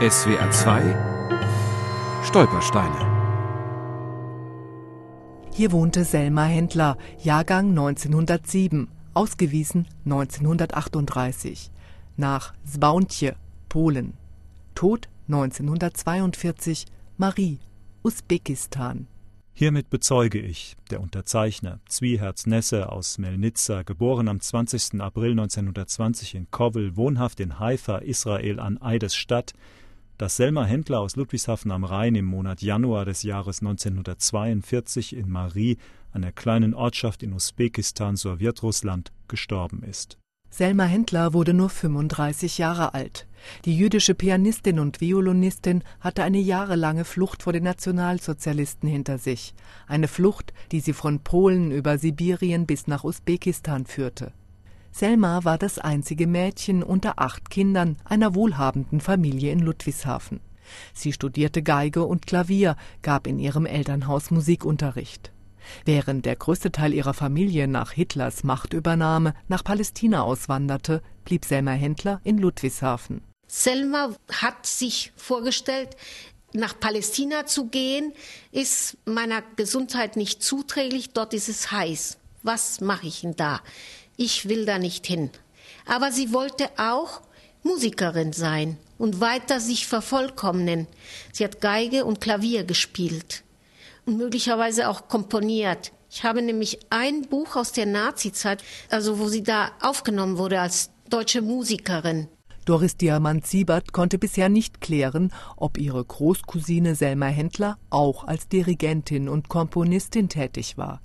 SWR 2 Stolpersteine Hier wohnte Selma Händler, Jahrgang 1907, ausgewiesen 1938, nach Zbauntje, Polen. Tod 1942, Marie, Usbekistan. Hiermit bezeuge ich, der Unterzeichner, Zwieherz Nesse aus Melnitsa, geboren am 20. April 1920 in Kovel, wohnhaft in Haifa, Israel an Eidesstadt, dass Selma Händler aus Ludwigshafen am Rhein im Monat Januar des Jahres 1942 in Marie, einer kleinen Ortschaft in Usbekistan, Sowjetrussland, gestorben ist Selma Händler wurde nur 35 Jahre alt. Die jüdische Pianistin und Violinistin hatte eine jahrelange Flucht vor den Nationalsozialisten hinter sich. Eine Flucht, die sie von Polen über Sibirien bis nach Usbekistan führte. Selma war das einzige Mädchen unter acht Kindern einer wohlhabenden Familie in Ludwigshafen. Sie studierte Geige und Klavier, gab in ihrem Elternhaus Musikunterricht. Während der größte Teil ihrer Familie nach Hitlers Machtübernahme nach Palästina auswanderte, blieb Selma Händler in Ludwigshafen. Selma hat sich vorgestellt, nach Palästina zu gehen, ist meiner Gesundheit nicht zuträglich, dort ist es heiß. Was mache ich denn da? Ich will da nicht hin. Aber sie wollte auch Musikerin sein und weiter sich vervollkommnen. Sie hat Geige und Klavier gespielt und möglicherweise auch komponiert. Ich habe nämlich ein Buch aus der Nazizeit, also wo sie da aufgenommen wurde als deutsche Musikerin. Doris Diamant-Siebert konnte bisher nicht klären, ob ihre Großcousine Selma Händler auch als Dirigentin und Komponistin tätig war.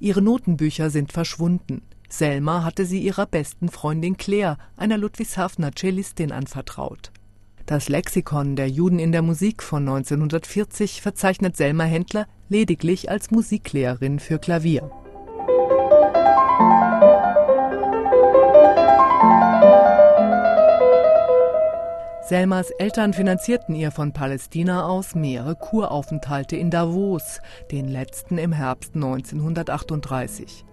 Ihre Notenbücher sind verschwunden. Selma hatte sie ihrer besten Freundin Claire, einer Ludwigshafener Cellistin, anvertraut. Das Lexikon der Juden in der Musik von 1940 verzeichnet Selma Händler lediglich als Musiklehrerin für Klavier. Selmas Eltern finanzierten ihr von Palästina aus mehrere Kuraufenthalte in Davos, den letzten im Herbst 1938.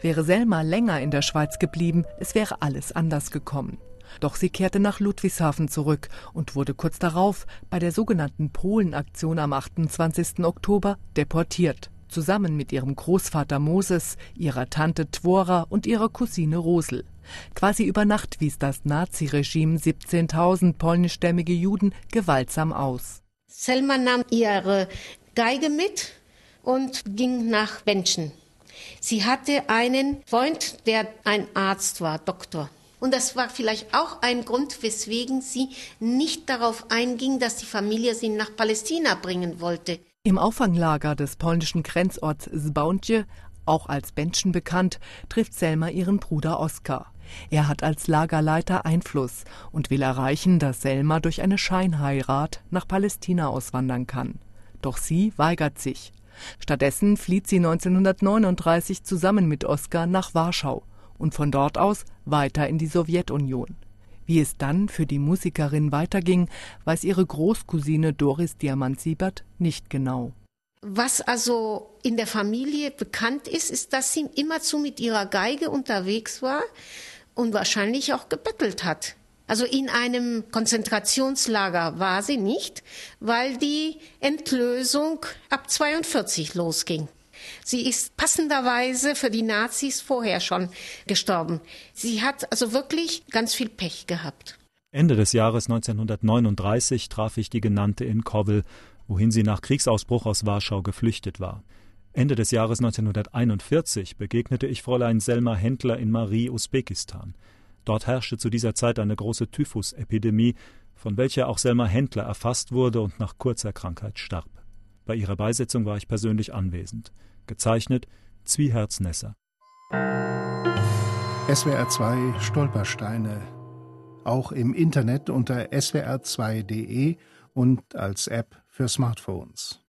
Wäre Selma länger in der Schweiz geblieben, es wäre alles anders gekommen. Doch sie kehrte nach Ludwigshafen zurück und wurde kurz darauf bei der sogenannten Polenaktion am 28. Oktober deportiert, zusammen mit ihrem Großvater Moses, ihrer Tante Twora und ihrer Cousine Rosel. Quasi über Nacht wies das Naziregime 17.000 polnischstämmige Juden gewaltsam aus. Selma nahm ihre Geige mit und ging nach Benchen. Sie hatte einen Freund, der ein Arzt war, Doktor. Und das war vielleicht auch ein Grund, weswegen sie nicht darauf einging, dass die Familie sie nach Palästina bringen wollte. Im Auffanglager des polnischen Grenzorts Zbauntje, auch als Benschen bekannt, trifft Selma ihren Bruder Oskar. Er hat als Lagerleiter Einfluss und will erreichen, dass Selma durch eine Scheinheirat nach Palästina auswandern kann. Doch sie weigert sich. Stattdessen flieht sie 1939 zusammen mit Oskar nach Warschau und von dort aus weiter in die Sowjetunion. Wie es dann für die Musikerin weiterging, weiß ihre Großcousine Doris Diamant-Siebert nicht genau. Was also in der Familie bekannt ist, ist, dass sie immerzu mit ihrer Geige unterwegs war und wahrscheinlich auch gebettelt hat. Also in einem Konzentrationslager war sie nicht, weil die Entlösung ab 42 losging. Sie ist passenderweise für die Nazis vorher schon gestorben. Sie hat also wirklich ganz viel Pech gehabt. Ende des Jahres 1939 traf ich die Genannte in Kovel, wohin sie nach Kriegsausbruch aus Warschau geflüchtet war. Ende des Jahres 1941 begegnete ich Fräulein Selma Händler in Marie, Usbekistan. Dort herrschte zu dieser Zeit eine große Typhusepidemie, von welcher auch Selma Händler erfasst wurde und nach kurzer Krankheit starb. Bei ihrer Beisetzung war ich persönlich anwesend. Gezeichnet Zwieherz Nesser. SWR 2 Stolpersteine. Auch im Internet unter swr2.de und als App für Smartphones.